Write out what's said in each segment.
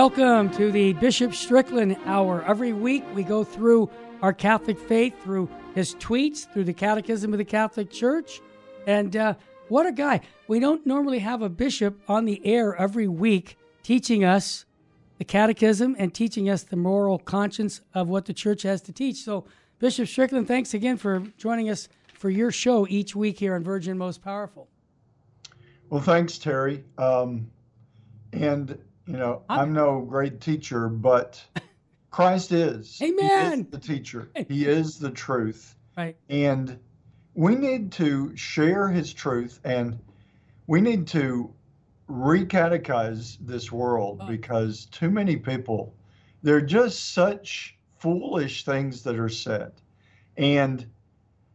Welcome to the Bishop Strickland Hour. Every week we go through our Catholic faith, through his tweets, through the Catechism of the Catholic Church. And uh, what a guy. We don't normally have a bishop on the air every week teaching us the Catechism and teaching us the moral conscience of what the church has to teach. So, Bishop Strickland, thanks again for joining us for your show each week here on Virgin Most Powerful. Well, thanks, Terry. Um, and you know, I'm, I'm no great teacher, but Christ is. Amen. He is the teacher. He is the truth. Right. And we need to share his truth and we need to recatechize this world oh. because too many people, they're just such foolish things that are said. And,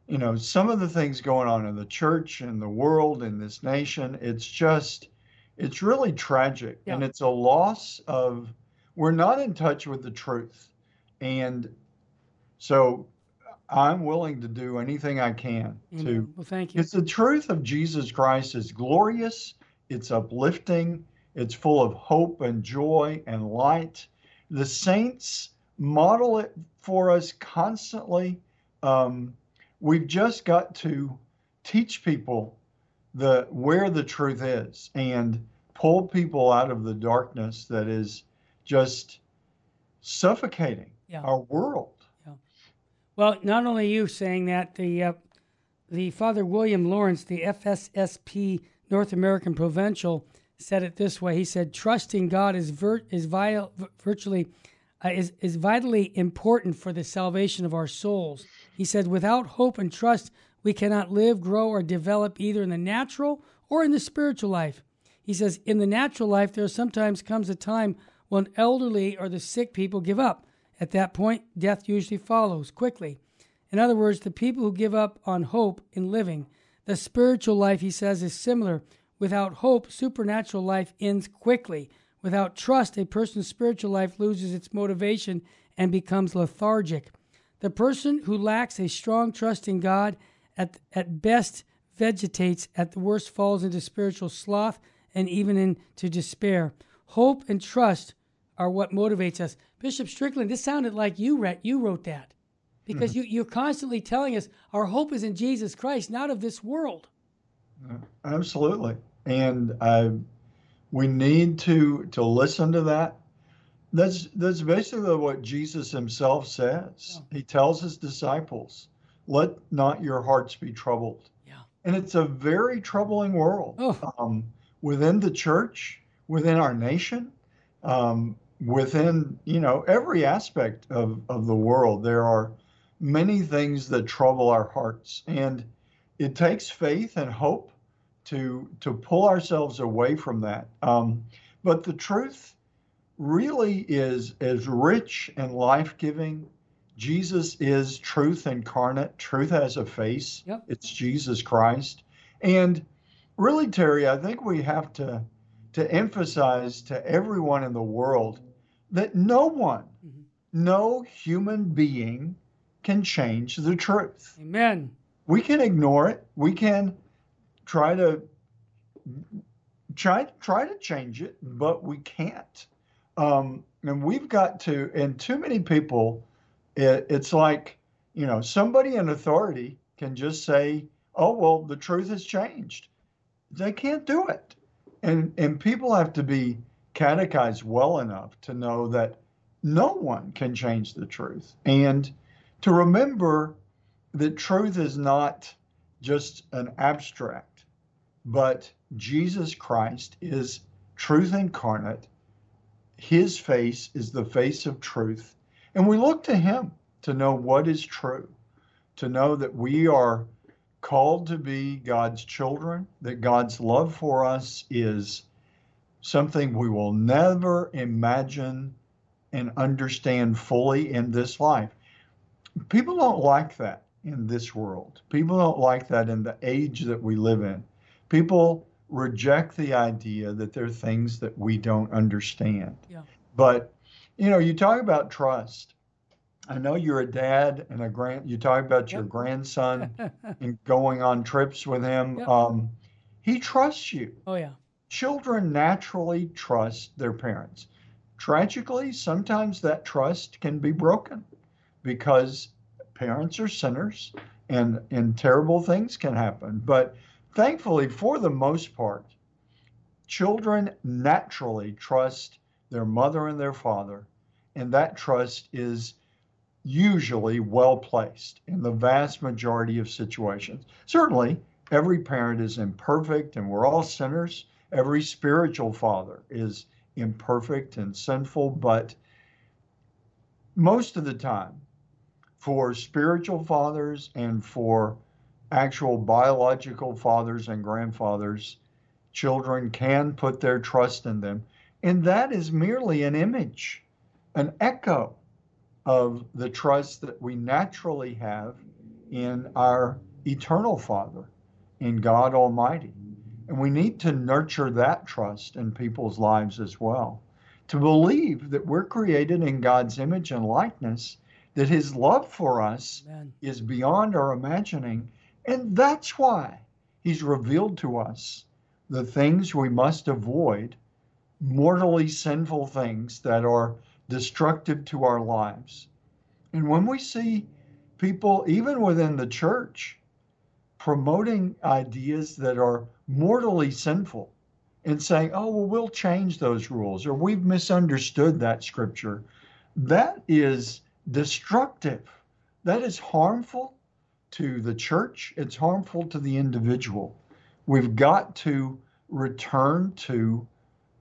you know, some of the things going on in the church and the world in this nation, it's just it's really tragic yeah. and it's a loss of we're not in touch with the truth and so i'm willing to do anything i can Amen. to well thank you it's the truth of jesus christ is glorious it's uplifting it's full of hope and joy and light the saints model it for us constantly um, we've just got to teach people the where the truth is and pull people out of the darkness that is just suffocating yeah. our world. Yeah. Well, not only you saying that, the uh, the Father William Lawrence, the FSSP North American Provincial, said it this way. He said, "Trusting God is vir- is virtually." Uh, is, is vitally important for the salvation of our souls. He said, without hope and trust, we cannot live, grow, or develop either in the natural or in the spiritual life. He says, in the natural life, there sometimes comes a time when elderly or the sick people give up. At that point, death usually follows quickly. In other words, the people who give up on hope in living. The spiritual life, he says, is similar. Without hope, supernatural life ends quickly. Without trust, a person's spiritual life loses its motivation and becomes lethargic. The person who lacks a strong trust in God at, at best vegetates, at the worst falls into spiritual sloth and even into despair. Hope and trust are what motivates us. Bishop Strickland, this sounded like you read, you wrote that because mm-hmm. you, you're constantly telling us our hope is in Jesus Christ, not of this world. Uh, absolutely, and I, we need to to listen to that. That's that's basically what Jesus Himself says. Yeah. He tells His disciples, let not your hearts be troubled. Yeah. And it's a very troubling world oh. um, within the church, within our nation, um, within you know every aspect of, of the world. There are many things that trouble our hearts, and it takes faith and hope to to pull ourselves away from that. Um, but the truth really is as rich and life giving Jesus is truth incarnate. Truth has a face. Yep. It's Jesus Christ. And really, Terry, I think we have to to emphasize to everyone in the world that no one, mm-hmm. no human being can change the truth. Amen. We can ignore it. We can try to try try to change it, but we can't. Um, and we've got to. And too many people it, it's like, you know, somebody in authority can just say, oh, well, the truth has changed. They can't do it. And, and people have to be catechized well enough to know that no one can change the truth. And to remember that truth is not just an abstract, but Jesus Christ is truth incarnate. His face is the face of truth. And we look to Him to know what is true, to know that we are called to be God's children, that God's love for us is something we will never imagine and understand fully in this life. People don't like that in this world. People don't like that in the age that we live in. People reject the idea that there are things that we don't understand. Yeah. But you know, you talk about trust. I know you're a dad and a grand. You talk about your grandson and going on trips with him. Yep. Um, he trusts you. Oh yeah. Children naturally trust their parents. tragically, sometimes that trust can be broken because parents are sinners and, and terrible things can happen. But thankfully, for the most part, children naturally trust their mother and their father, and that trust is usually well placed in the vast majority of situations. Certainly, every parent is imperfect and we're all sinners. Every spiritual father is imperfect and sinful, but most of the time, for spiritual fathers and for actual biological fathers and grandfathers, children can put their trust in them. And that is merely an image, an echo of the trust that we naturally have in our eternal Father, in God Almighty. And we need to nurture that trust in people's lives as well. To believe that we're created in God's image and likeness, that His love for us Amen. is beyond our imagining. And that's why He's revealed to us the things we must avoid, mortally sinful things that are destructive to our lives. And when we see people, even within the church, promoting ideas that are mortally sinful and saying, oh, well, we'll change those rules or we've misunderstood that scripture, that is destructive. That is harmful to the church, it's harmful to the individual. We've got to return to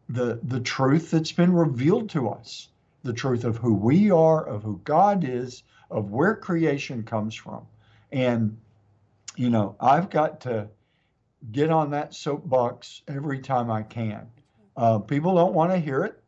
the, the truth that's been revealed to us the truth of who we are, of who God is, of where creation comes from. And, you know, I've got to get on that soapbox every time I can. Uh, people don't want to hear it.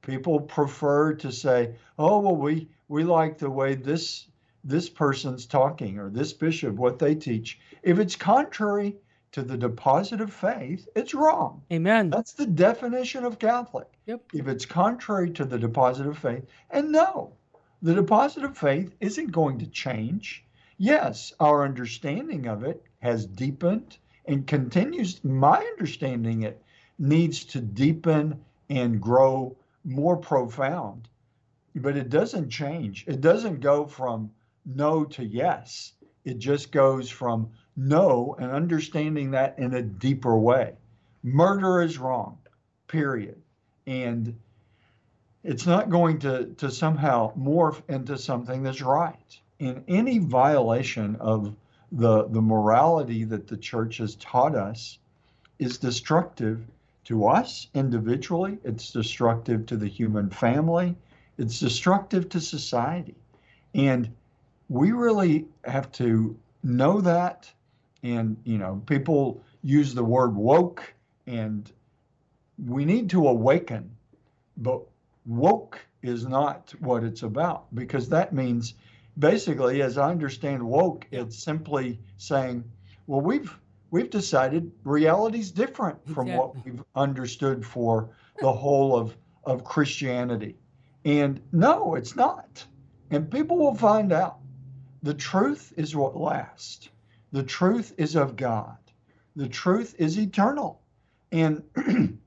People prefer to say, "Oh, well, we we like the way this this person's talking or this bishop what they teach." If it's contrary to the deposit of faith, it's wrong. Amen. That's the definition of Catholic. Yep. If it's contrary to the deposit of faith, and no, the deposit of faith isn't going to change. Yes, our understanding of it has deepened and continues. My understanding it needs to deepen and grow more profound, but it doesn't change. It doesn't go from no to yes. It just goes from know and understanding that in a deeper way. Murder is wrong, period. And it's not going to, to somehow morph into something that's right. In any violation of the, the morality that the church has taught us is destructive to us individually, it's destructive to the human family, it's destructive to society. And we really have to know that and you know people use the word woke and we need to awaken. But woke is not what it's about because that means basically as i understand woke it's simply saying well we've we've decided reality's different from exactly. what we've understood for the whole of of christianity. And no it's not. And people will find out. The truth is what lasts the truth is of God. The truth is eternal. And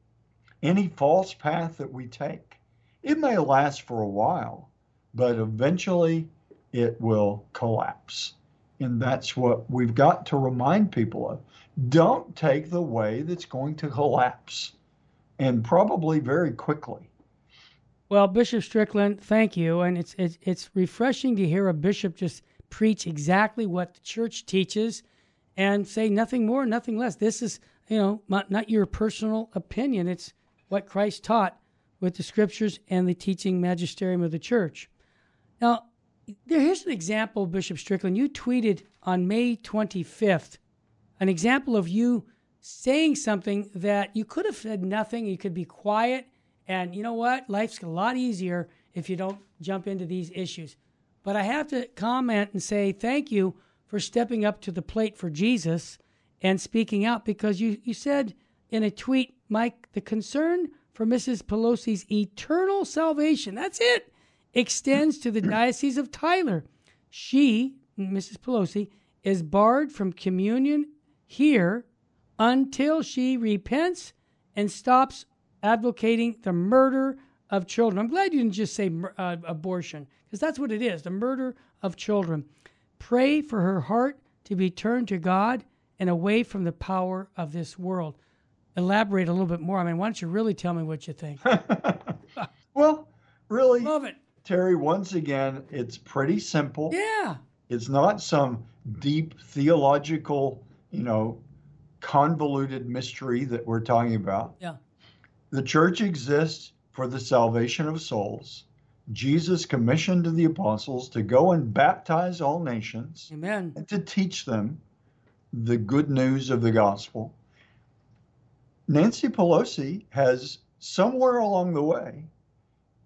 any false path that we take, it may last for a while, but eventually it will collapse. And that's what we've got to remind people of. Don't take the way that's going to collapse, and probably very quickly. Well, Bishop Strickland, thank you. And it's, it's, it's refreshing to hear a bishop just preach exactly what the church teaches and say nothing more, nothing less. This is, you know, not, not your personal opinion. It's what Christ taught with the scriptures and the teaching magisterium of the church. Now, there, here's an example, Bishop Strickland. You tweeted on May 25th an example of you saying something that you could have said nothing. You could be quiet. And you know what? Life's a lot easier if you don't jump into these issues. But I have to comment and say thank you for stepping up to the plate for Jesus and speaking out because you, you said in a tweet, Mike, the concern for Mrs. Pelosi's eternal salvation, that's it, extends to the Diocese of Tyler. She, Mrs. Pelosi, is barred from communion here until she repents and stops advocating the murder of children. I'm glad you didn't just say uh, abortion, because that's what it is the murder of children. Pray for her heart to be turned to God and away from the power of this world. Elaborate a little bit more. I mean, why don't you really tell me what you think? well, really, love it. Terry, once again, it's pretty simple. Yeah. It's not some deep theological, you know, convoluted mystery that we're talking about. Yeah. The church exists for the salvation of souls. Jesus commissioned the apostles to go and baptize all nations Amen. and to teach them the good news of the gospel. Nancy Pelosi has somewhere along the way,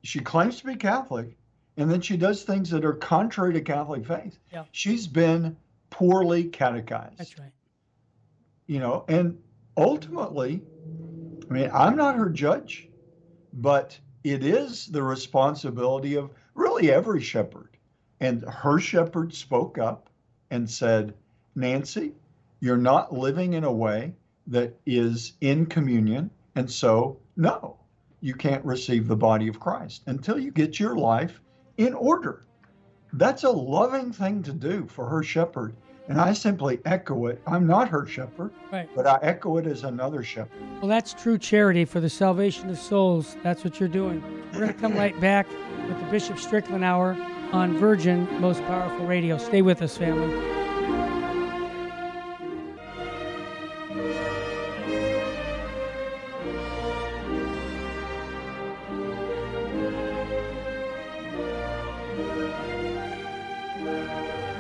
she claims to be Catholic, and then she does things that are contrary to Catholic faith. Yeah. She's been poorly catechized. That's right. You know, and ultimately, I mean, I'm not her judge, but it is the responsibility of really every shepherd. And her shepherd spoke up and said, Nancy, you're not living in a way that is in communion. And so, no, you can't receive the body of Christ until you get your life in order. That's a loving thing to do for her shepherd. And I simply echo it. I'm not her shepherd, right. but I echo it as another shepherd. Well, that's true charity for the salvation of souls. That's what you're doing. We're going to come right back with the Bishop Strickland Hour on Virgin Most Powerful Radio. Stay with us, family.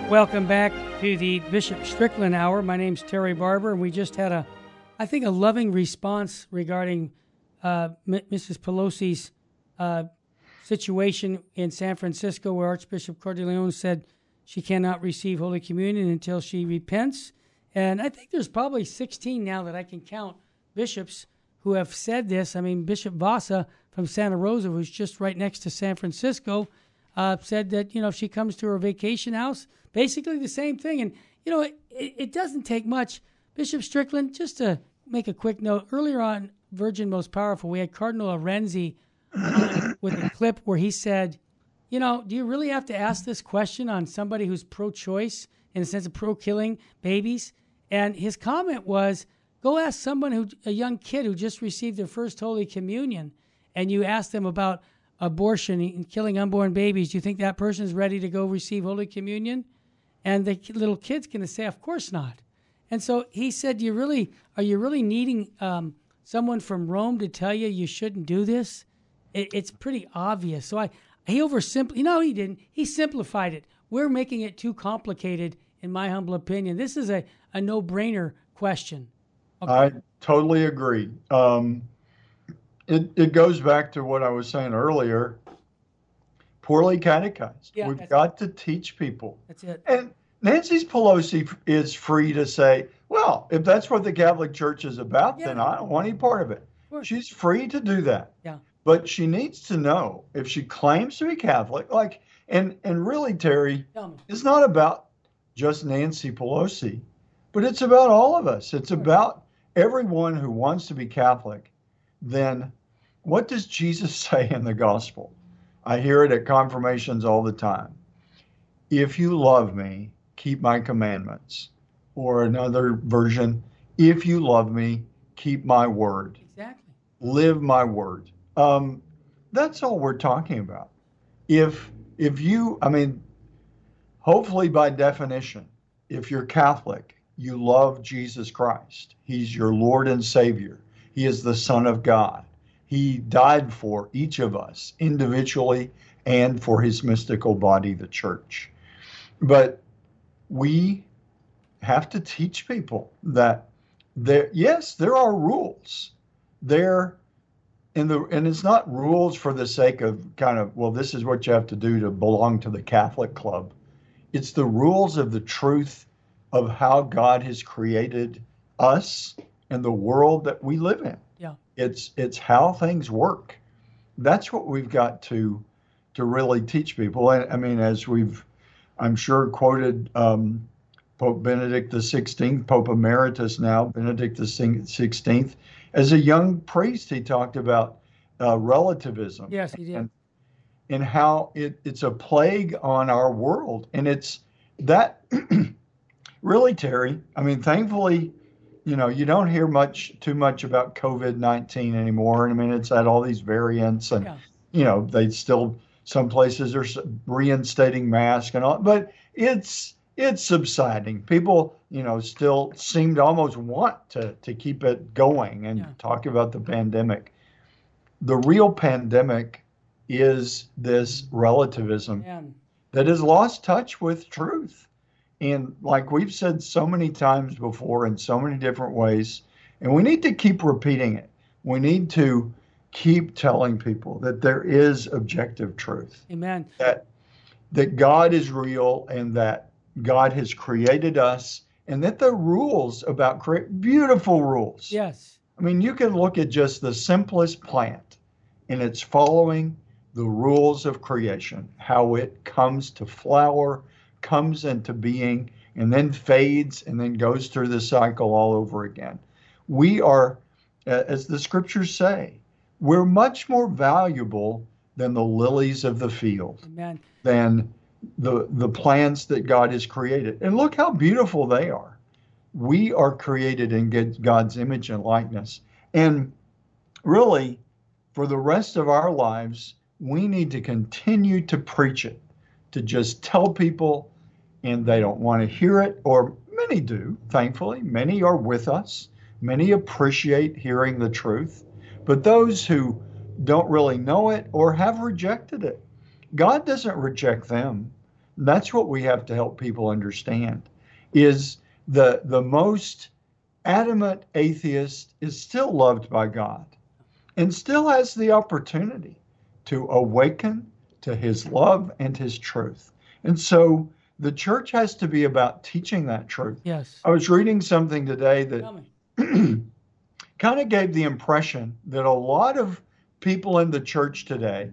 Welcome back to the Bishop Strickland Hour. My name's Terry Barber, and we just had a, I think, a loving response regarding uh, M- Mrs. Pelosi's uh, situation in San Francisco, where Archbishop Cordileone said she cannot receive Holy Communion until she repents. And I think there's probably 16 now that I can count bishops who have said this. I mean, Bishop Vasa from Santa Rosa, who's just right next to San Francisco, uh, said that you know if she comes to her vacation house, basically the same thing. And you know it, it doesn't take much. Bishop Strickland, just to make a quick note, earlier on Virgin Most Powerful, we had Cardinal Arinze with a clip where he said, you know, do you really have to ask this question on somebody who's pro-choice in the sense of pro-killing babies? And his comment was, go ask someone who, a young kid who just received their first Holy Communion, and you ask them about abortion and killing unborn babies, do you think that person is ready to go receive Holy Communion? And the little kid's going to say, of course not. And so he said, you really, are you really needing um, someone from Rome to tell you you shouldn't do this? It, it's pretty obvious. So I, he oversimplified, know, he didn't. He simplified it. We're making it too complicated, in my humble opinion. This is a, a no brainer question. Okay. I totally agree. Um, it, it goes back to what I was saying earlier. Poorly catechized. Yeah, We've got to teach people. That's it. And Nancy Pelosi is free to say, well, if that's what the Catholic Church is about, Yeah. then I don't want any part of it. She's free to do that. Yeah. But she needs to know if she claims to be Catholic, like, and and really, Terry, it's not about just Nancy Pelosi, but it's about all of us. It's about everyone who wants to be Catholic. Then, what does Jesus say in the gospel? I hear it at confirmations all the time. If you love me, keep my commandments. Or another version, if you love me, keep my word, Exactly. live my word. Um, that's all we're talking about. If if you, I mean, hopefully by definition, if you're Catholic, you love Jesus Christ. He's your Lord and Savior. He is the Son of God. He died for each of us individually and for his mystical body, the church. But we have to teach people that there, yes, there are rules. There, and the and it's not rules for the sake of kind of well, this is what you have to do to belong to the Catholic club. It's the rules of the truth of how God has created us and the world that we live in. Yeah. It's it's how things work. That's what we've got to to really teach people. And I mean, as we've I'm sure quoted um, Pope Benedict XVI, Pope Emeritus now, Benedict XVI, as a young priest, he talked about uh, relativism. Yes, he did. And, and how it, it's a plague on our world. And it's that really, Terry, I mean, thankfully, you know, you don't hear much too much about COVID 19 anymore. And I mean, it's had all these variants, and, Yeah. you know, they still, some places are reinstating masks and all, but it's, it's subsiding. People, you know, still seem to almost want to, to keep it going and Yeah. talk about the pandemic. The real pandemic is this relativism Man. that has lost touch with truth. And like we've said so many times before in so many different ways, and we need to keep repeating it. We need to keep telling people that there is objective truth, Amen. that that God is real and that God has created us and that the rules about create beautiful rules. Yes. I mean, you can look at just the simplest plant and it's following the rules of creation, how it comes to flower, comes into being, and then fades and then goes through the cycle all over again. We are, as the scriptures say, we're much more valuable than the lilies of the field, Amen. than the, the plants that God has created. And look how beautiful they are. We are created in God's image and likeness. And really, for the rest of our lives, we need to continue to preach it, to just tell people, and they don't want to hear it, or many do, thankfully. Many are with us, many appreciate hearing the truth. But those who don't really know it or have rejected it, God doesn't reject them. That's what we have to help people understand is the the most adamant atheist is still loved by God and still has the opportunity to awaken to his love and his truth. And so the church has to be about teaching that truth. Yes. I was reading something today that kind of gave the impression that a lot of people in the church today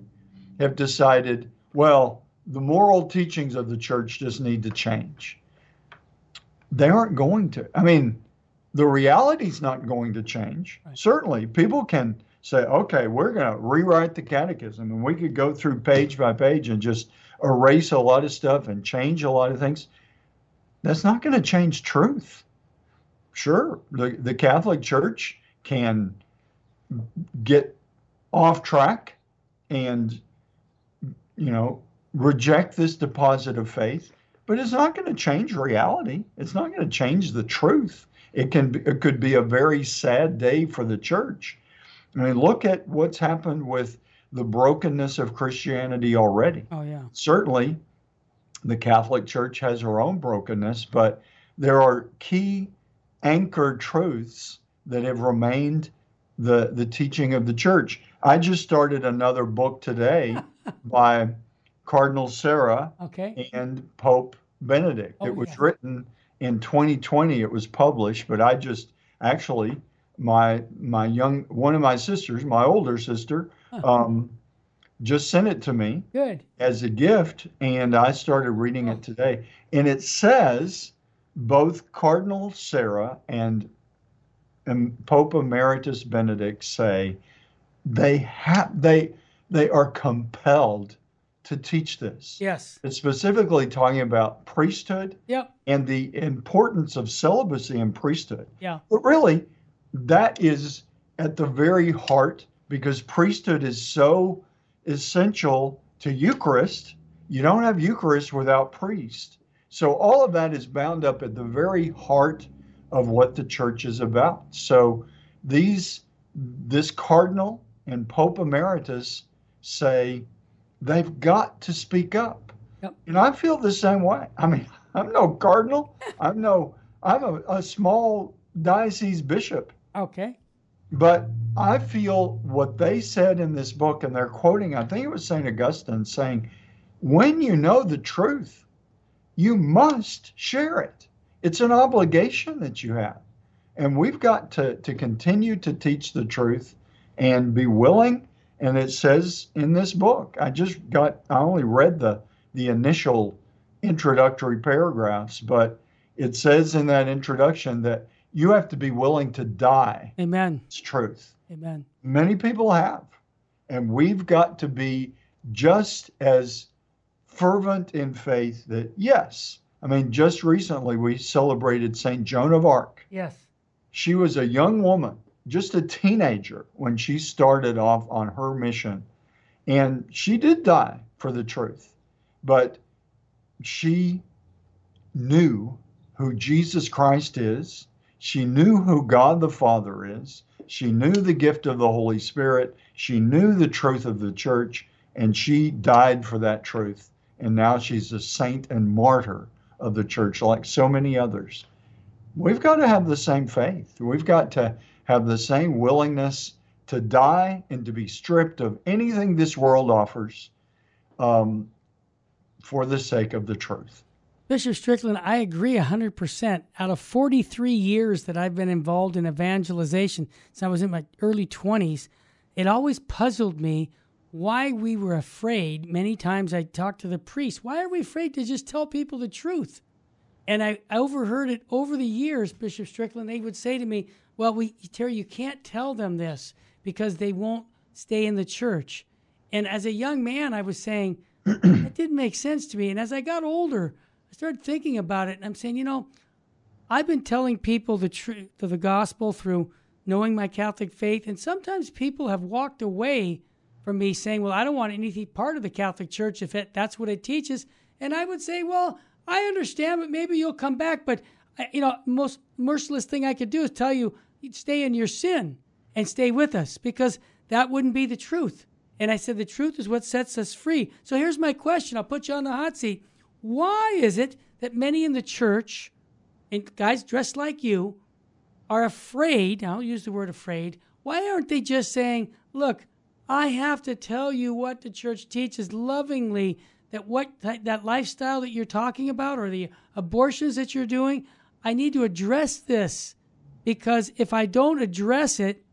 have decided, well, the moral teachings of the church just need to change. They aren't going to. I mean, the reality's not going to change. Right. Certainly, people can say, okay, we're going to rewrite the catechism, and we could go through page by page and just erase a lot of stuff and change a lot of things. That's not going to change truth. Sure, the, the Catholic Church can get off track and you know reject this deposit of faith but it's not going to change reality it's not going to change the truth it can it could be a very sad day for the church i mean look at what's happened with the brokenness of christianity already Oh yeah. certainly the Catholic Church has her own brokenness, but there are key anchored truths that have remained the, the teaching of the church. I just started another book today by Cardinal Sarah Okay. and Pope Benedict. Oh, it was yeah. written in 2020, it was published, but I just actually my my young one of my sisters, my older sister, Huh. um, just sent it to me Good. as a gift, and I started reading Oh. it today. And it says both Cardinal Sarah and, and Pope Emeritus Benedict say they have they they are compelled to teach this. Yes. It's specifically talking about priesthood Yep. and the importance of celibacy in priesthood. Yeah. But really, that is at the very heart because priesthood is so essential to Eucharist. You don't have Eucharist without priest. So all of that is bound up at the very heart of what the church is about. So these this cardinal and Pope Emeritus say they've got to speak up. Yep. And I feel the same way. I mean, I'm no cardinal. I'm no I'm a, a small diocese bishop. Okay. But I feel what they said in this book, and they're quoting, I think it was St. Augustine, saying, when you know the truth, you must share it. It's an obligation that you have. And we've got to, to continue to teach the truth and be willing. And it says in this book, I just got, I only read the, the initial introductory paragraphs, but it says in that introduction that you have to be willing to die Amen. it's truth. Amen. Many people have. And we've got to be just as fervent in faith that, yes, I mean, just recently we celebrated St. Joan of Arc. Yes. She was a young woman, just a teenager, when she started off on her mission. And she did die for the truth, but she knew who Jesus Christ is. She knew who God the Father is. She knew the gift of the Holy Spirit. She knew the truth of the church, and she died for that truth. And now she's a saint and martyr of the church, like so many others. We've got to have the same faith. We've got to have the same willingness to die and to be stripped of anything this world offers um, for the sake of the truth. Bishop Strickland, I agree 100%. Out of 43 years that I've been involved in evangelization, since I was in my early 20s, it always puzzled me why we were afraid. Many times I talked to the priest, why are we afraid to just tell people the truth? And I, overheard it over the years, Bishop Strickland. They would say to me, Well, we, Terry, you can't tell them this because they won't stay in the church. And as a young man, I was saying, That didn't make sense to me. And as I got older, I started thinking about it and I'm saying, you know, I've been telling people the truth of the gospel through knowing my Catholic faith, and sometimes people have walked away from me saying, "Well, I don't want anything part of the Catholic Church if it, that's what it teaches." And I would say, "Well, I understand, but maybe you'll come back." But uh, you know, most merciless thing I could do is tell you, stay in your sin and stay with us, because that wouldn't be the truth. And I said, the truth is what sets us free. So here's my question. I'll put you on the hot seat. Why is it that many in the church, and guys dressed like you, are afraid? I'll use the word afraid. Why aren't they just saying, look, I have to tell you what the church teaches lovingly that what that lifestyle that you're talking about or the abortions that you're doing, I need to address this because if I don't address it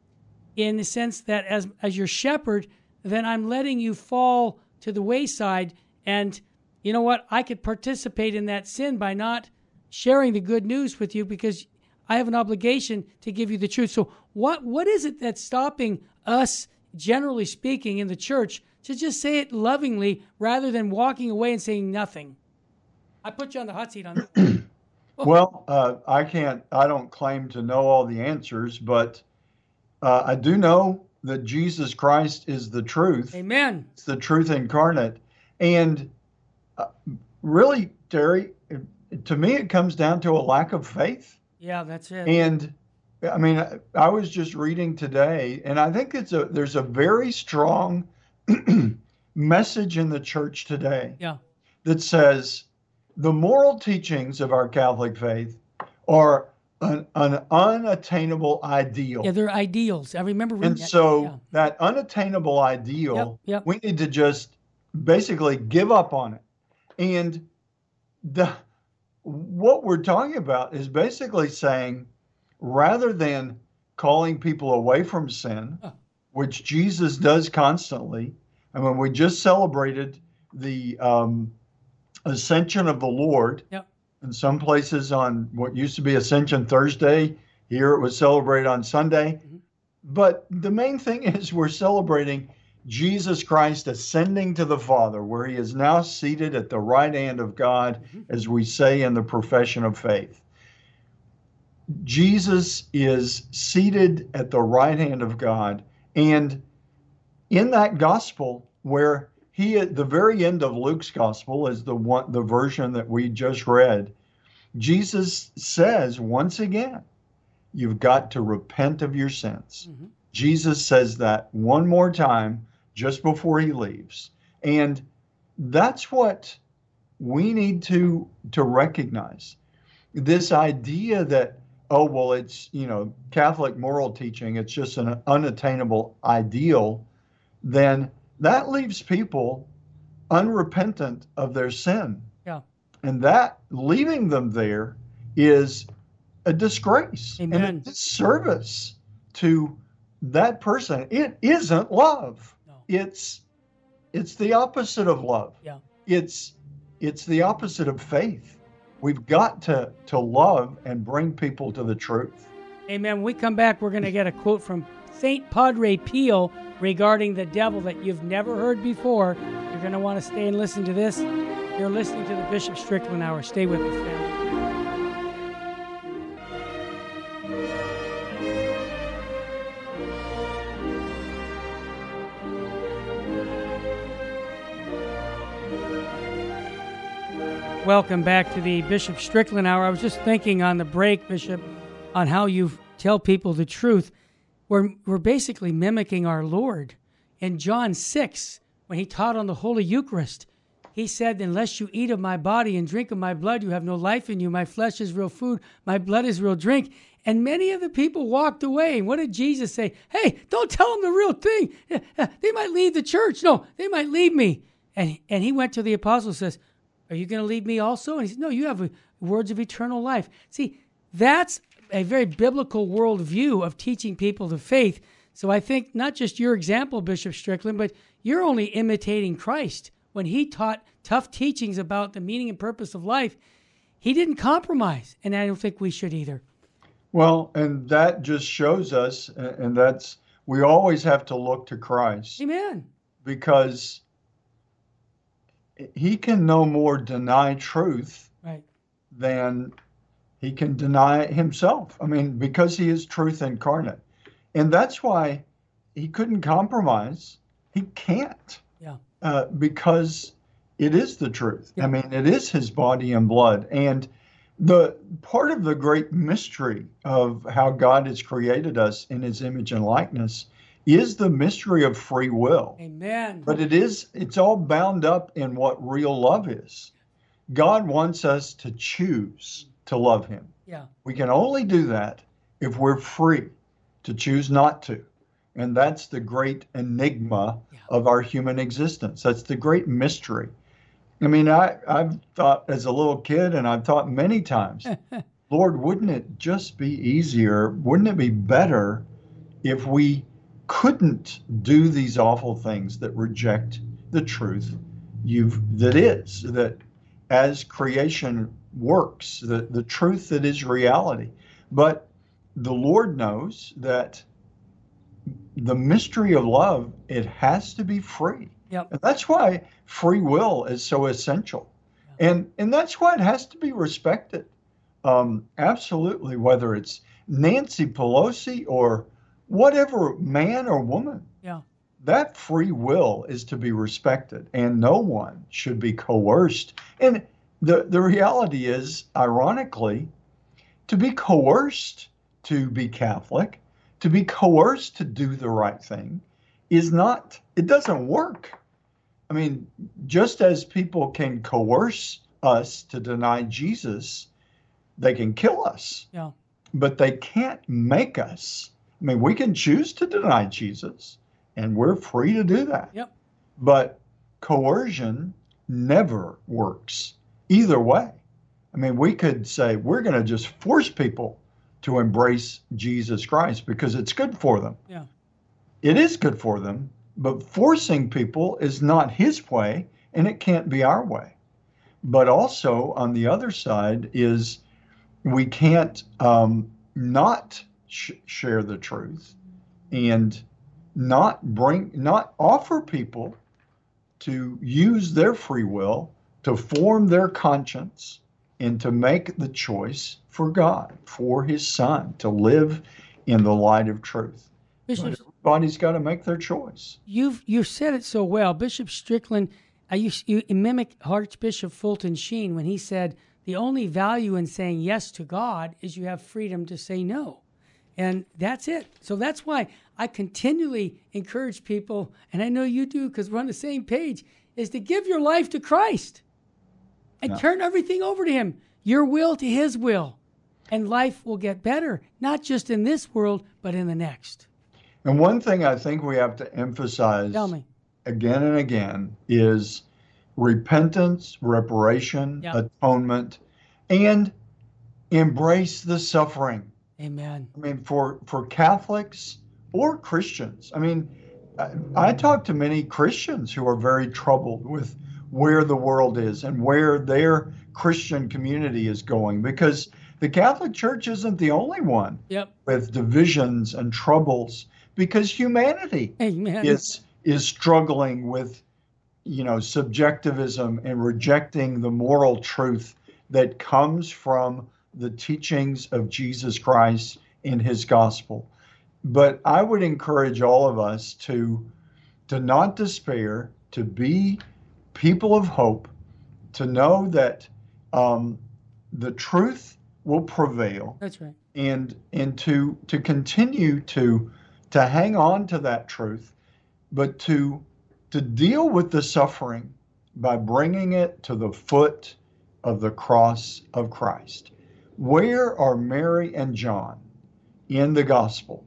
in the sense that as as your shepherd, then I'm letting you fall to the wayside and you know what? I could participate in that sin by not sharing the good news with you because I have an obligation to give you the truth. So what what is it that's stopping us generally speaking in the church to just say it lovingly rather than walking away and saying nothing? I put you on the hot seat on that. well, uh, I can't I don't claim to know all the answers, but uh, I do know that Jesus Christ is the truth. Amen. It's the truth incarnate. And uh, really, Terry, to me, it comes down to a lack of faith. Yeah, that's it. And I mean, I was just reading today, and I think it's a there's a very strong message in the church today. Yeah. That says the moral teachings of our Catholic faith are an, an unattainable ideal. Yeah, they're ideals. I remember. And that. so yeah. that unattainable ideal, yep, yep. we need to just basically give up on it. And the what we're talking about is basically saying rather than calling people away from sin, which Jesus does constantly, and when we just celebrated the um, ascension of the Lord, yep. in some places on what used to be Ascension Thursday, here it was celebrated on Sunday. Mm-hmm. But the main thing is we're celebrating Jesus Christ ascending to the Father, where he is now seated at the right hand of God, mm-hmm. as we say in the profession of faith. Jesus is seated at the right hand of God. And in that gospel, where he at the very end of Luke's gospel is the one the version that we just read, Jesus says once again, you've got to repent of your sins. Mm-hmm. Jesus says that one more time just before he leaves. And that's what we need to to recognize. This idea that oh well it's, you know, Catholic moral teaching, it's just an unattainable ideal, then that leaves people unrepentant of their sin. Yeah. And that leaving them there is a disgrace Amen. and a disservice to that person. It isn't love it's it's the opposite of love. Yeah. It's it's the opposite of faith. We've got to to love and bring people to the truth. Amen. When we come back, we're going to get a quote from St. Padre Pio regarding the devil that you've never heard before. You're going to want to stay and listen to this. You're listening to the Bishop Strickland Hour. Stay with us, family. Welcome back to the Bishop Strickland Hour. I was just thinking on the break, Bishop, on how you tell people the truth. We're, we're basically mimicking our Lord. In John 6, when he taught on the Holy Eucharist, he said, Unless you eat of my body and drink of my blood, you have no life in you. My flesh is real food, my blood is real drink. And many of the people walked away. And what did Jesus say? Hey, don't tell them the real thing. They might leave the church. No, they might leave me. And, and he went to the apostles and says, are you going to leave me also? And he said, No, you have uh, words of eternal life. See, that's a very biblical worldview of teaching people the faith. So I think not just your example, Bishop Strickland, but you're only imitating Christ. When he taught tough teachings about the meaning and purpose of life, he didn't compromise. And I don't think we should either. Well, and that just shows us, and that's, we always have to look to Christ. Amen. Because he can no more deny truth right. than he can deny himself. I mean, because he is truth incarnate. And that's why he couldn't compromise. He can't. Yeah. Uh, because it is the truth. Yeah. I mean, it is his body and blood. And the part of the great mystery of how God has created us in his image and likeness is the mystery of free will. Amen. But it is it's all bound up in what real love is. God wants us to choose to love him. Yeah. We can only do that if we're free to choose not to. And that's the great enigma yeah. of our human existence. That's the great mystery. I mean, I, I've thought as a little kid, and I've thought many times, Lord, wouldn't it just be easier? Wouldn't it be better if we couldn't do these awful things that reject the truth you've that is that as creation works the, the truth that is reality but the lord knows that the mystery of love it has to be free yep. and that's why free will is so essential yep. and and that's why it has to be respected um, absolutely whether it's nancy pelosi or whatever man or woman. Yeah. That free will is to be respected, and no one should be coerced. And the, the reality is, ironically, to be coerced to be Catholic, to be coerced to do the right thing, is not, it doesn't work. I mean, just as people can coerce us to deny Jesus, they can kill us. Yeah. But they can't make us I mean, we can choose to deny Jesus, and we're free to do that. Yep. But coercion never works either way. I mean, we could say we're going to just force people to embrace Jesus Christ because it's good for them. Yeah. It is good for them, but forcing people is not his way and it can't be our way. But also on the other side is we can't um, not sh- share the truth and not bring not offer people to use their free will to form their conscience and to make the choice for God, for his son, to live in the light of truth. Bishop, everybody's got to make their choice. You've you've said it so well. Bishop Strickland, uh, I used, you mimic Archbishop Fulton Sheen when he said the only value in saying yes to God is you have freedom to say no. And that's it. So that's why I continually encourage people, and I know you do because we're on the same page, is to give your life to Christ and yeah. turn everything over to Him, your will to His will. And life will get better, not just in this world, but in the next. And one thing I think we have to emphasize again and again is repentance, reparation, yeah. atonement, and embrace the suffering. Amen. I mean, for for Catholics or Christians, I mean, I, I talk to many Christians who are very troubled with where the world is and where their Christian community is going because The Catholic Church isn't the only one yep. with divisions and troubles because humanity Amen. is is struggling with you know subjectivism and rejecting the moral truth that comes from the teachings of Jesus Christ in his gospel. But I would encourage all of us to to not despair, to be people of hope, to know that um, the truth will prevail. That's right. And and to to continue to to hang on to that truth, but to to deal with the suffering by bringing it to the foot of the cross of Christ. Where are Mary and John in the gospel?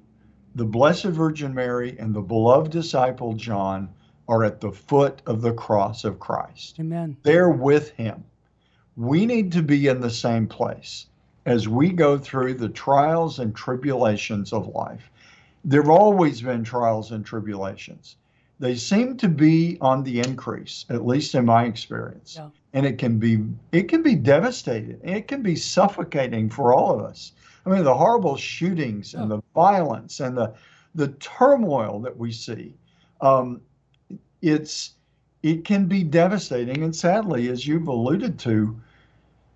The Blessed Virgin Mary and the beloved disciple John are at the foot of the cross of Christ. Amen. They're with him. We need to be in the same place as we go through the trials and tribulations of life. There have always been trials and tribulations. They seem to be on the increase, at least in my experience. Yeah. And it can be it can be devastating. It can be suffocating for all of us. I mean, the horrible shootings and the violence and the the turmoil that we see. Um, it's it can be devastating, and sadly, as you've alluded to,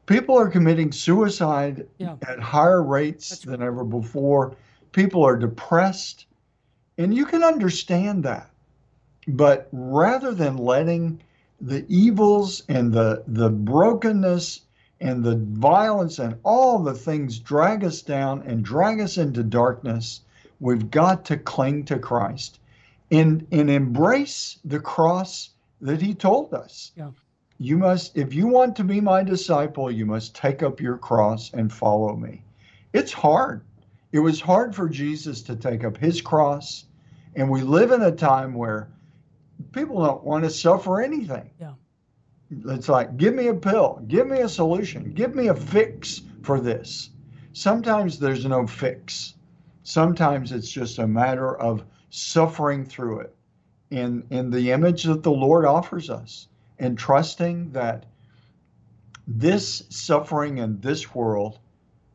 people are committing suicide Yeah. at higher rates That's than ever before. People are depressed, and you can understand that. But rather than letting the evils and the the brokenness and the violence and all the things drag us down and drag us into darkness, we've got to cling to Christ and and embrace the cross that he told us. Yeah. You must if you want to be my disciple, you must take up your cross and follow me. It's hard. It was hard for Jesus to take up his cross, and we live in a time where people don't want to suffer anything. Yeah. It's like, give me a pill, give me a solution, give me a fix for this. Sometimes there's no fix. Sometimes it's just a matter of suffering through it in, in the image that the Lord offers us and trusting that this suffering in this world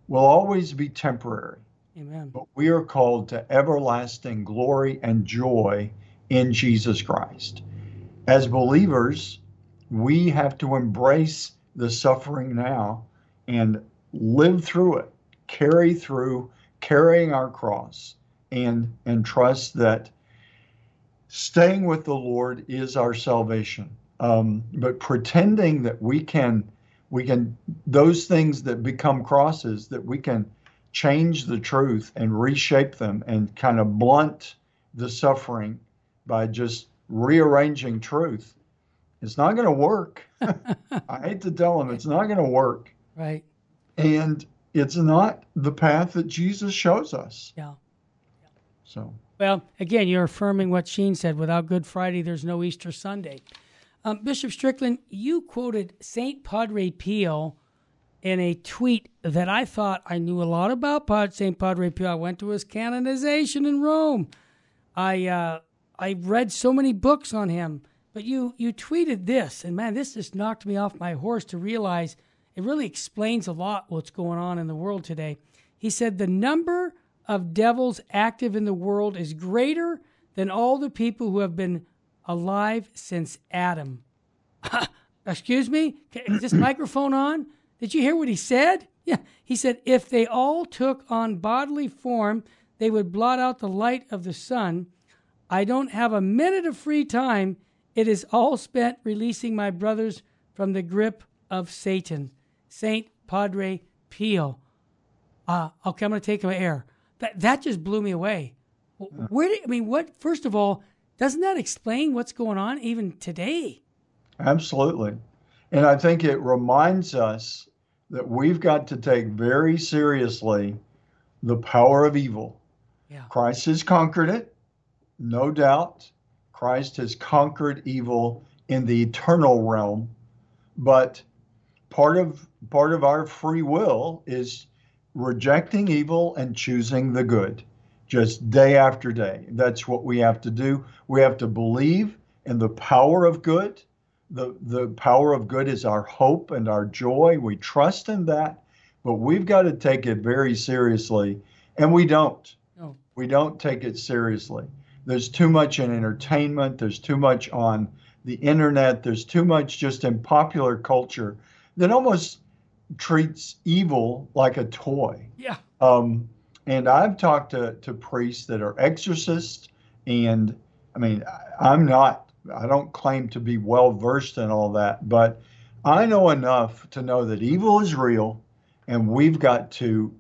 will always be temporary. Amen. But we are called to everlasting glory and joy in Jesus Christ. As believers, we have to embrace the suffering now and live through it, carry through, carrying our cross, and and trust that staying with the Lord is our salvation. Um, but pretending that we can, we can those things that become crosses that we can change the truth and reshape them and kind of blunt the suffering by just rearranging truth it's not going to work. I hate to tell them it's not going to work. Right. And it's not the path that Jesus shows us. Yeah. So, Well, again, you're affirming what Sheen said. Without Good Friday, there's no Easter Sunday. Um, Bishop Strickland, you quoted Saint Padre Pio in a tweet that I thought I knew a lot about. Saint Padre Pio. I went to his canonization in Rome. I uh, I read so many books on him. But you you tweeted this, and man, this just knocked me off my horse to realize it really explains a lot what's going on in the world today. He said the number of devils active in the world is greater than all the people who have been alive since Adam. Excuse me? Is this microphone on? Did you hear what he said? Yeah. He said, if they all took on bodily form, they would blot out the light of the sun. I don't have a minute of free time. It is all spent releasing my brothers from the grip of Satan. Saint Padre Pio. Uh, okay, I'm going to take my air. That, that just blew me away. Where do, I mean, what, first of all, doesn't that explain what's going on even today? absolutely. And I think it reminds us that we've got to take very seriously the power of evil. Yeah. Christ has conquered it, no doubt. Christ has conquered evil in the eternal realm, but part of part of our free will is rejecting evil and choosing the good just day after day. That's what we have to do. We have to believe in the power of good. The the power of good is our hope and our joy. We trust in that, but we've got to take it very seriously, and we don't. No. We don't take it seriously. There's too much in entertainment. There's too much on the internet. There's too much just in popular culture that almost treats evil like a toy. Yeah. Um, and I've talked to, to priests that are exorcists, and I mean, I'm not, I don't claim to be well versed in all that, but I know enough to know that evil is real, and we've got to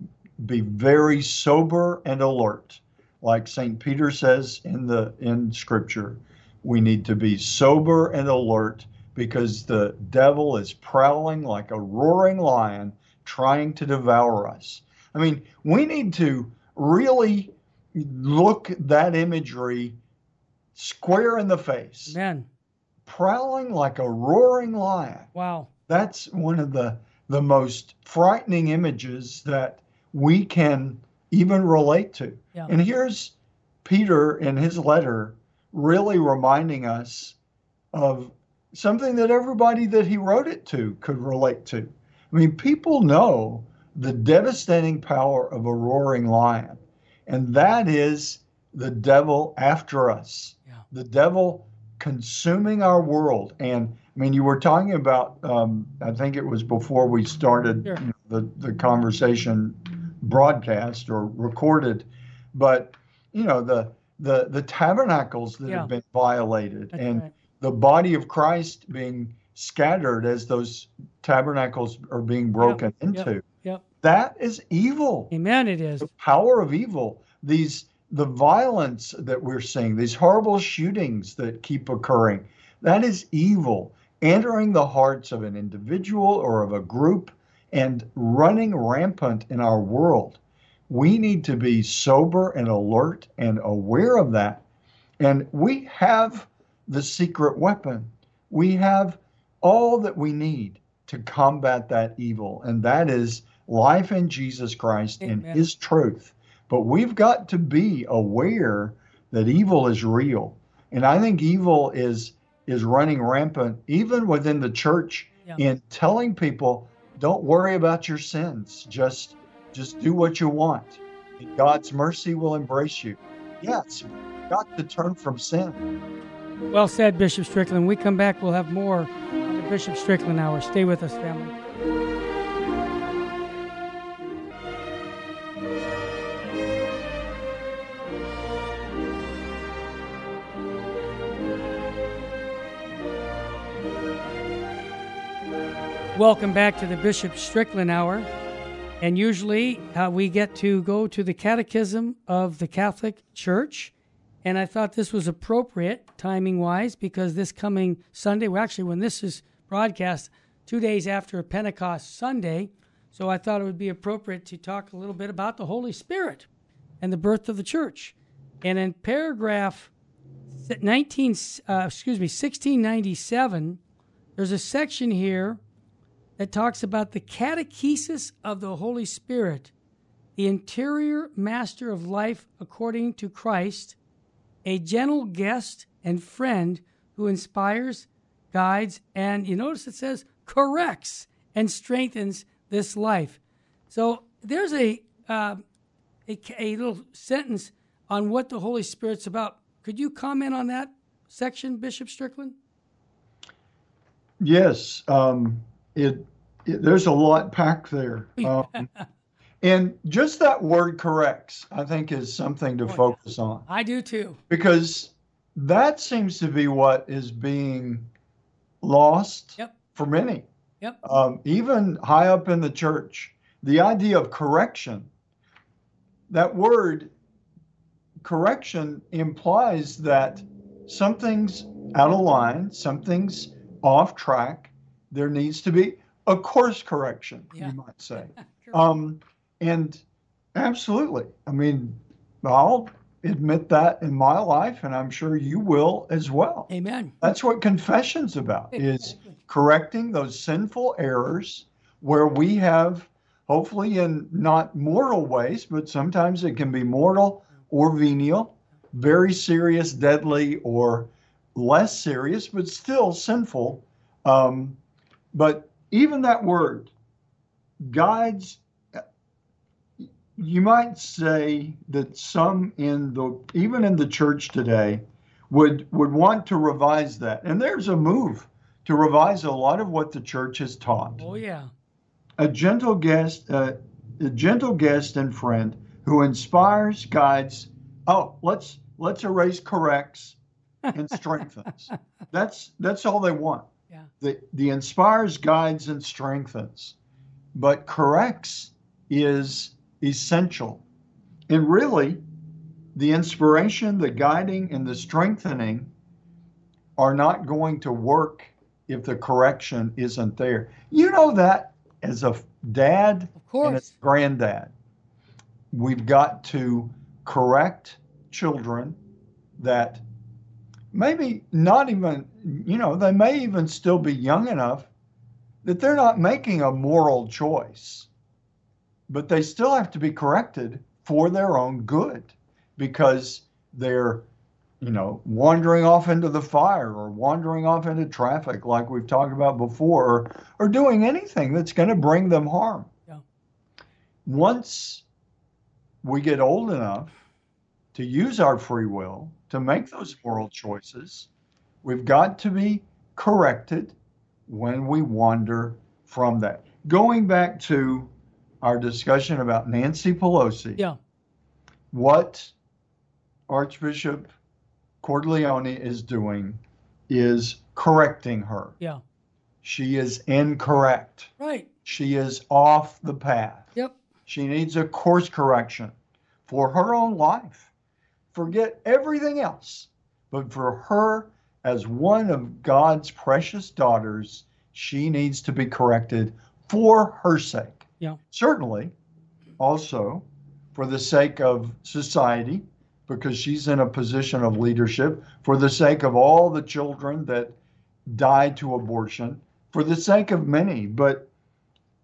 be very sober and alert. Like St. Peter says in the in scripture, we need to be sober and alert because the devil is prowling like a roaring lion trying to devour us. I mean, we need to really look that imagery square in the face. Amen. Prowling like a roaring lion. Wow. That's one of the the most frightening images that we can even relate to. Yeah. And here's Peter in his letter really reminding us of something that everybody that he wrote it to could relate to. I mean, people know the devastating power of a roaring lion, and that is the devil after us, Yeah. the devil consuming our world. And I mean, you were talking about, um, I think it was before we started Sure. you know, the, the conversation broadcast or recorded, but you know, the the the tabernacles that Yeah. have been violated That's and right. the body of Christ being scattered as those tabernacles are being broken into. Yep. That is evil. Amen. It is. The power of evil. These the violence that we're seeing, these horrible shootings that keep occurring. That is evil entering the hearts of an individual or of a group and running rampant in our world. We need to be sober and alert and aware of that. And we have the secret weapon. We have all that we need to combat that evil, and that is life in Jesus Christ and His truth. But we've got to be aware that evil is real. And I think evil is is running rampant even within the church Yeah. in telling people don't worry about your sins. Just just do what you want. God's mercy will embrace you. Yes, we've got to turn from sin. Well said, Bishop Strickland. When we come back, we'll have more the Bishop Strickland Hour. Stay with us, family. Welcome back to the Bishop Strickland Hour. And usually uh, we get to go to the Catechism of the Catholic Church. And I thought this was appropriate timing wise because this coming Sunday, well, actually, when this is broadcast, two days after Pentecost Sunday. So I thought it would be appropriate to talk a little bit about the Holy Spirit and the birth of the church. And in paragraph 19, uh, excuse me, 1697, there's a section here that talks about the catechesis of the Holy Spirit, the interior master of life according to Christ, a gentle guest and friend who inspires, guides, and you notice it says corrects and strengthens this life. So there's a, uh, a, a little sentence on what the Holy Spirit's about. Could you comment on that section, Bishop Strickland? Yes, um, it, it there's a lot packed there, um, and just that word "corrects" I think is something to focus on I do too. because that seems to be what is being lost Yep. for many, Yep. um, even high up in the church. The idea of correction, that word correction implies that something's out of line, something's off track. There needs to be a course correction, Yeah. you might say. Sure. Um, and absolutely, I mean, I'll admit that in my life, and I'm sure you will as well. Amen. That's what confession's about, is correcting those sinful errors where we have, hopefully in not mortal ways, but sometimes it can be mortal or venial, very serious, deadly, or less serious, but still sinful. Um, but even that word guides you might say that some in the even in the church today would would want to revise that. And there's a move to revise a lot of what the church has taught. Oh yeah. A gentle guest, uh, a gentle guest and friend who inspires, guides. Oh, let's let's erase corrects and strengthens. that's that's all they want. Yeah. The the inspires, guides, and strengthens, but corrects is essential. And really, the inspiration, the guiding, and the strengthening are not going to work if the correction isn't there. You know that as a dad Of course. and as a granddad. We've got to correct children that maybe not even, you know, they may even still be young enough that they're not making a moral choice, but they still have to be corrected for their own good because they're, you know, wandering off into the fire or wandering off into traffic, like we've talked about before, or, or doing anything that's going to bring them harm. Yeah. Once we get old enough to use our free will to make those moral choices, we've got to be corrected when we wander from that. Going back to our discussion about Nancy Pelosi, Yeah. what Archbishop Cordileone is doing is correcting her. Yeah. She is incorrect. Right. She is off the path. Yep. She needs a course correction for her own life. Forget everything else. But for her, as one of God's precious daughters, she needs to be corrected for her sake. Yeah. Certainly, also for the sake of society, because she's in a position of leadership, for the sake of all the children that died to abortion, for the sake of many. But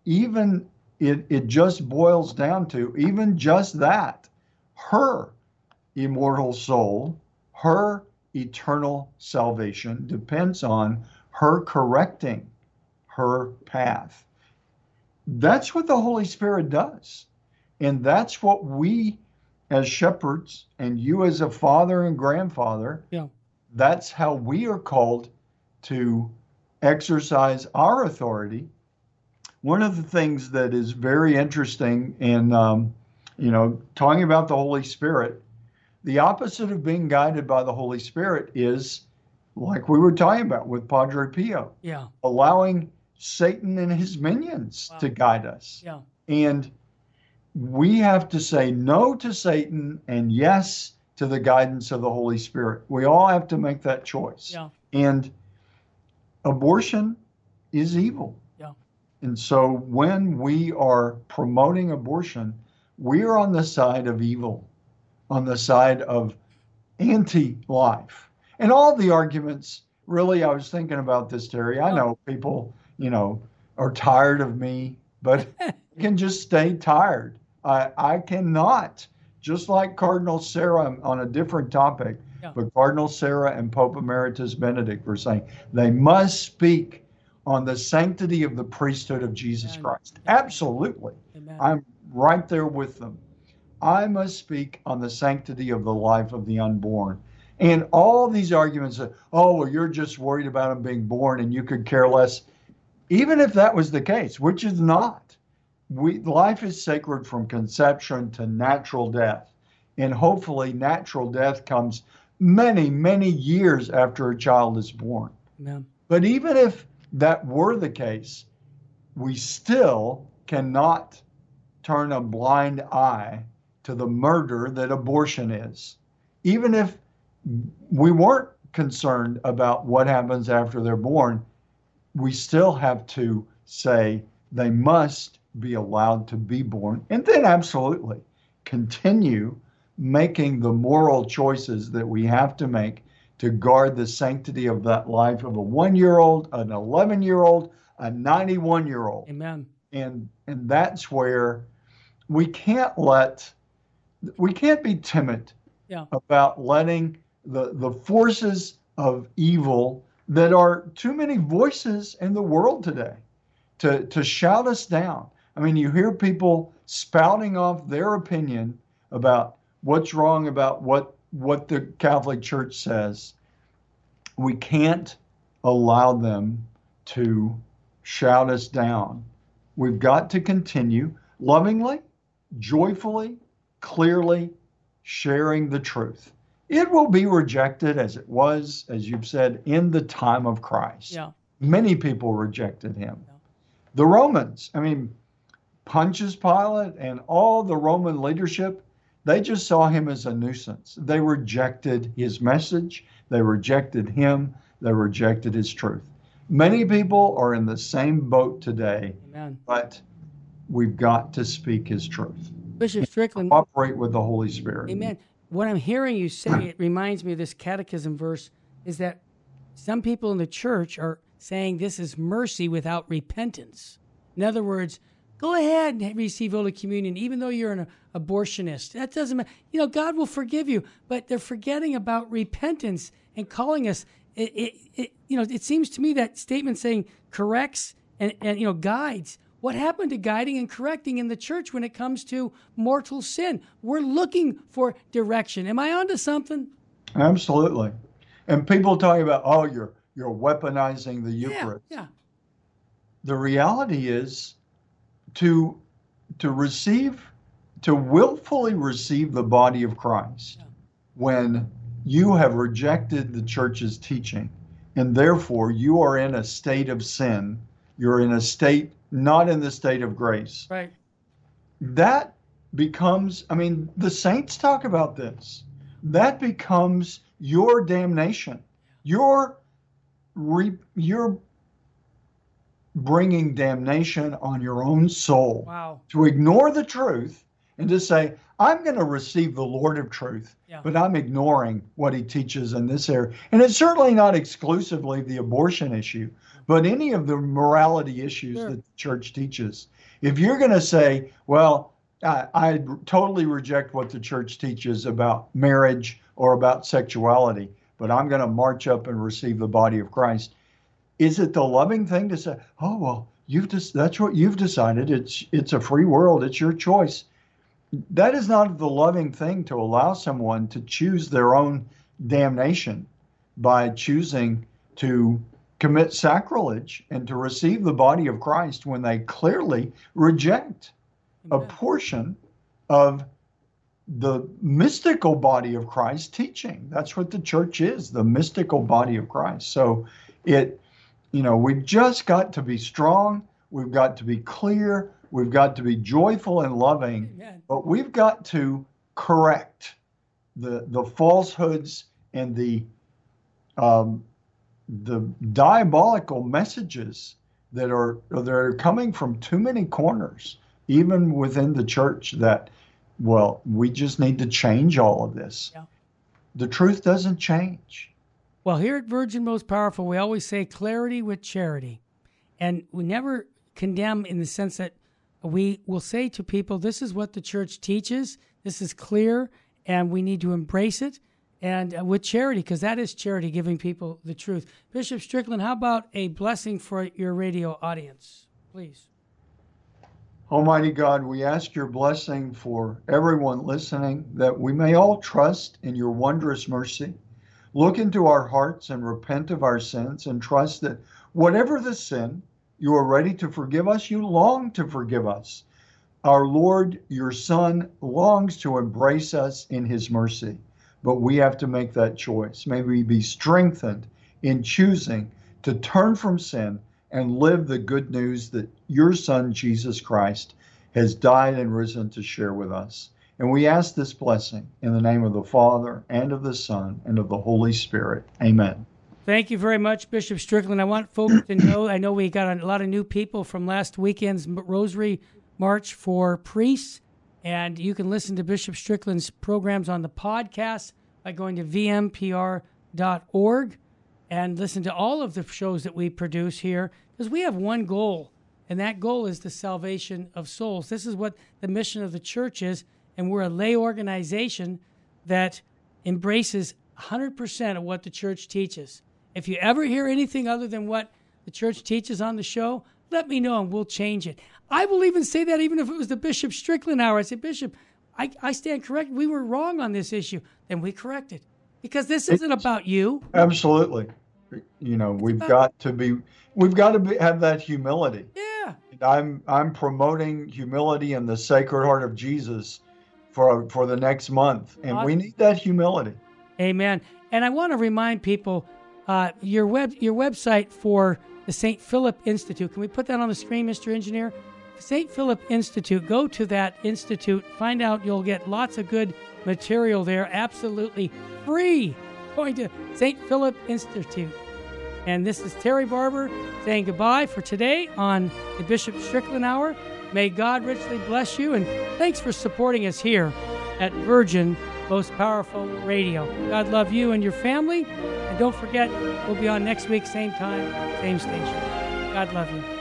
even it, it just boils down to even just that her immortal soul, her eternal salvation depends on her correcting her path. That's what the Holy Spirit does. And that's what we as shepherds and you as a father and grandfather, Yeah. that's how we are called to exercise our authority. One of the things that is very interesting in, um, you know, talking about the Holy Spirit, the opposite of being guided by the Holy Spirit is like we were talking about with Padre Pio, Yeah. allowing Satan and his minions Wow. to guide us. Yeah. And we have to say no to Satan and yes to the guidance of the Holy Spirit. We all have to make that choice. Yeah. And abortion is evil. Yeah. And so when we are promoting abortion, we're on the side of evil, on the side of anti life. And all the arguments, really, I was thinking about this, Terry. I oh. know people, you know, are tired of me, but can just stay tired. I, I cannot, just like Cardinal Sarah on a different topic, Yeah. but Cardinal Sarah and Pope Emeritus Benedict were saying they must speak on the sanctity of the priesthood of Jesus Amen. Christ. Absolutely. Amen. I'm right there with them. I must speak on the sanctity of the life of the unborn. And all these arguments that, oh, well, you're just worried about them being born and you could care less. Even if that was the case, which is not, we, life is sacred from conception to natural death. And hopefully, natural death comes many, many years after a child is born. Amen. But even if that were the case, we still cannot turn a blind eye to the murder that abortion is. Even if we weren't concerned about what happens after they're born, we still have to say they must be allowed to be born. And then, absolutely, continue making the moral choices that we have to make to guard the sanctity of that life of a one year old, an 11 year old, a 91 year old. Amen. And, and that's where we can't let, we can't be timid Yeah. about letting the, the forces of evil that are too many voices in the world today to, to shout us down. I mean, you hear people spouting off their opinion about what's wrong about what what the Catholic Church says. We can't allow them to shout us down. We've got to continue lovingly, joyfully, clearly sharing the truth. It will be rejected as it was, as you've said, in the time of Christ. Yeah. Many people rejected him. Yeah. The Romans, I mean, Pontius Pilate and all the Roman leadership, they just saw him as a nuisance. They rejected his message, they rejected him, they rejected his truth. Many people are in the same boat today, Amen. but we've got to speak his truth. Bishop Strickland, operate with the Holy Spirit. Amen. What I'm hearing you say, it reminds me of this catechism verse, is that some people in the church are saying this is mercy without repentance. In other words, go ahead and receive Holy Communion, even though you're an abortionist. That doesn't matter. You know, God will forgive you, but they're forgetting about repentance and calling us. It, it, it you know, it seems to me that statement saying corrects and, and you know guides what happened to guiding and correcting in the church when it comes to mortal sin? We're looking for direction. Am I onto something? Absolutely. And people talking about, oh, you're you're weaponizing the Eucharist. Yeah. yeah. The reality is to to receive to willfully receive the body of Christ yeah. when you have rejected the church's teaching and therefore you are in a state of sin you're in a state not in the state of grace. Right. That becomes, I mean, the saints talk about this. That becomes your damnation. You're, re, you're bringing damnation on your own soul. Wow. To ignore the truth and to say, I'm going to receive the Lord of truth, yeah. but I'm ignoring what he teaches in this area. And it's certainly not exclusively the abortion issue but any of the morality issues sure. that the church teaches. If you're going to say, well, I, I totally reject what the church teaches about marriage or about sexuality, but I'm going to march up and receive the body of Christ. Is it the loving thing to say, oh well, you've just that's what you've decided. It's it's a free world. It's your choice. That is not the loving thing to allow someone to choose their own damnation by choosing to commit sacrilege and to receive the body of Christ when they clearly reject Amen. a portion of the mystical body of Christ teaching. That's what the church is, the mystical body of Christ. So it, you know, we've just got to be strong, we've got to be clear, we've got to be joyful and loving, Amen. but we've got to correct the the falsehoods and the um, the diabolical messages that are that are coming from too many corners, even within the church. That well, we just need to change all of this. Yeah. The truth doesn't change. Well, here at Virgin Most Powerful, we always say clarity with charity, and we never condemn in the sense that we will say to people, "This is what the church teaches. This is clear, and we need to embrace it." And uh, with charity, because that is charity, giving people the truth. Bishop Strickland, how about a blessing for your radio audience, please? Almighty God, we ask your blessing for everyone listening that we may all trust in your wondrous mercy. Look into our hearts and repent of our sins and trust that whatever the sin, you are ready to forgive us. You long to forgive us. Our Lord, your Son, longs to embrace us in his mercy but we have to make that choice. May we be strengthened in choosing to turn from sin and live the good news that your Son, Jesus Christ, has died and risen to share with us. And we ask this blessing in the name of the Father, and of the Son, and of the Holy Spirit. Amen. Thank you very much, Bishop Strickland. I want folks to know I know we got a lot of new people from last weekend's Rosary March for priests. And you can listen to Bishop Strickland's programs on the podcast by going to vmpr.org and listen to all of the shows that we produce here because we have one goal, and that goal is the salvation of souls. This is what the mission of the church is, and we're a lay organization that embraces 100% of what the church teaches. If you ever hear anything other than what the church teaches on the show, let me know and we'll change it. I will even say that even if it was the Bishop Strickland hour. I said, Bishop, I, I stand correct. We were wrong on this issue. Then we correct it because this isn't about you. Absolutely. You know, we've got to be, we've got to be, have that humility. Yeah. I'm, I'm promoting humility in the Sacred Heart of Jesus for, for the next month. And awesome. we need that humility. Amen. And I want to remind people uh, your web your website for the St. Philip Institute. Can we put that on the screen, Mr. Engineer? St. Philip Institute. Go to that institute. Find out you'll get lots of good material there, absolutely free. Going to St. Philip Institute. And this is Terry Barber saying goodbye for today on the Bishop Strickland Hour. May God richly bless you, and thanks for supporting us here at Virgin Most Powerful Radio. God love you and your family. And don't forget, we'll be on next week, same time, same station. God love you.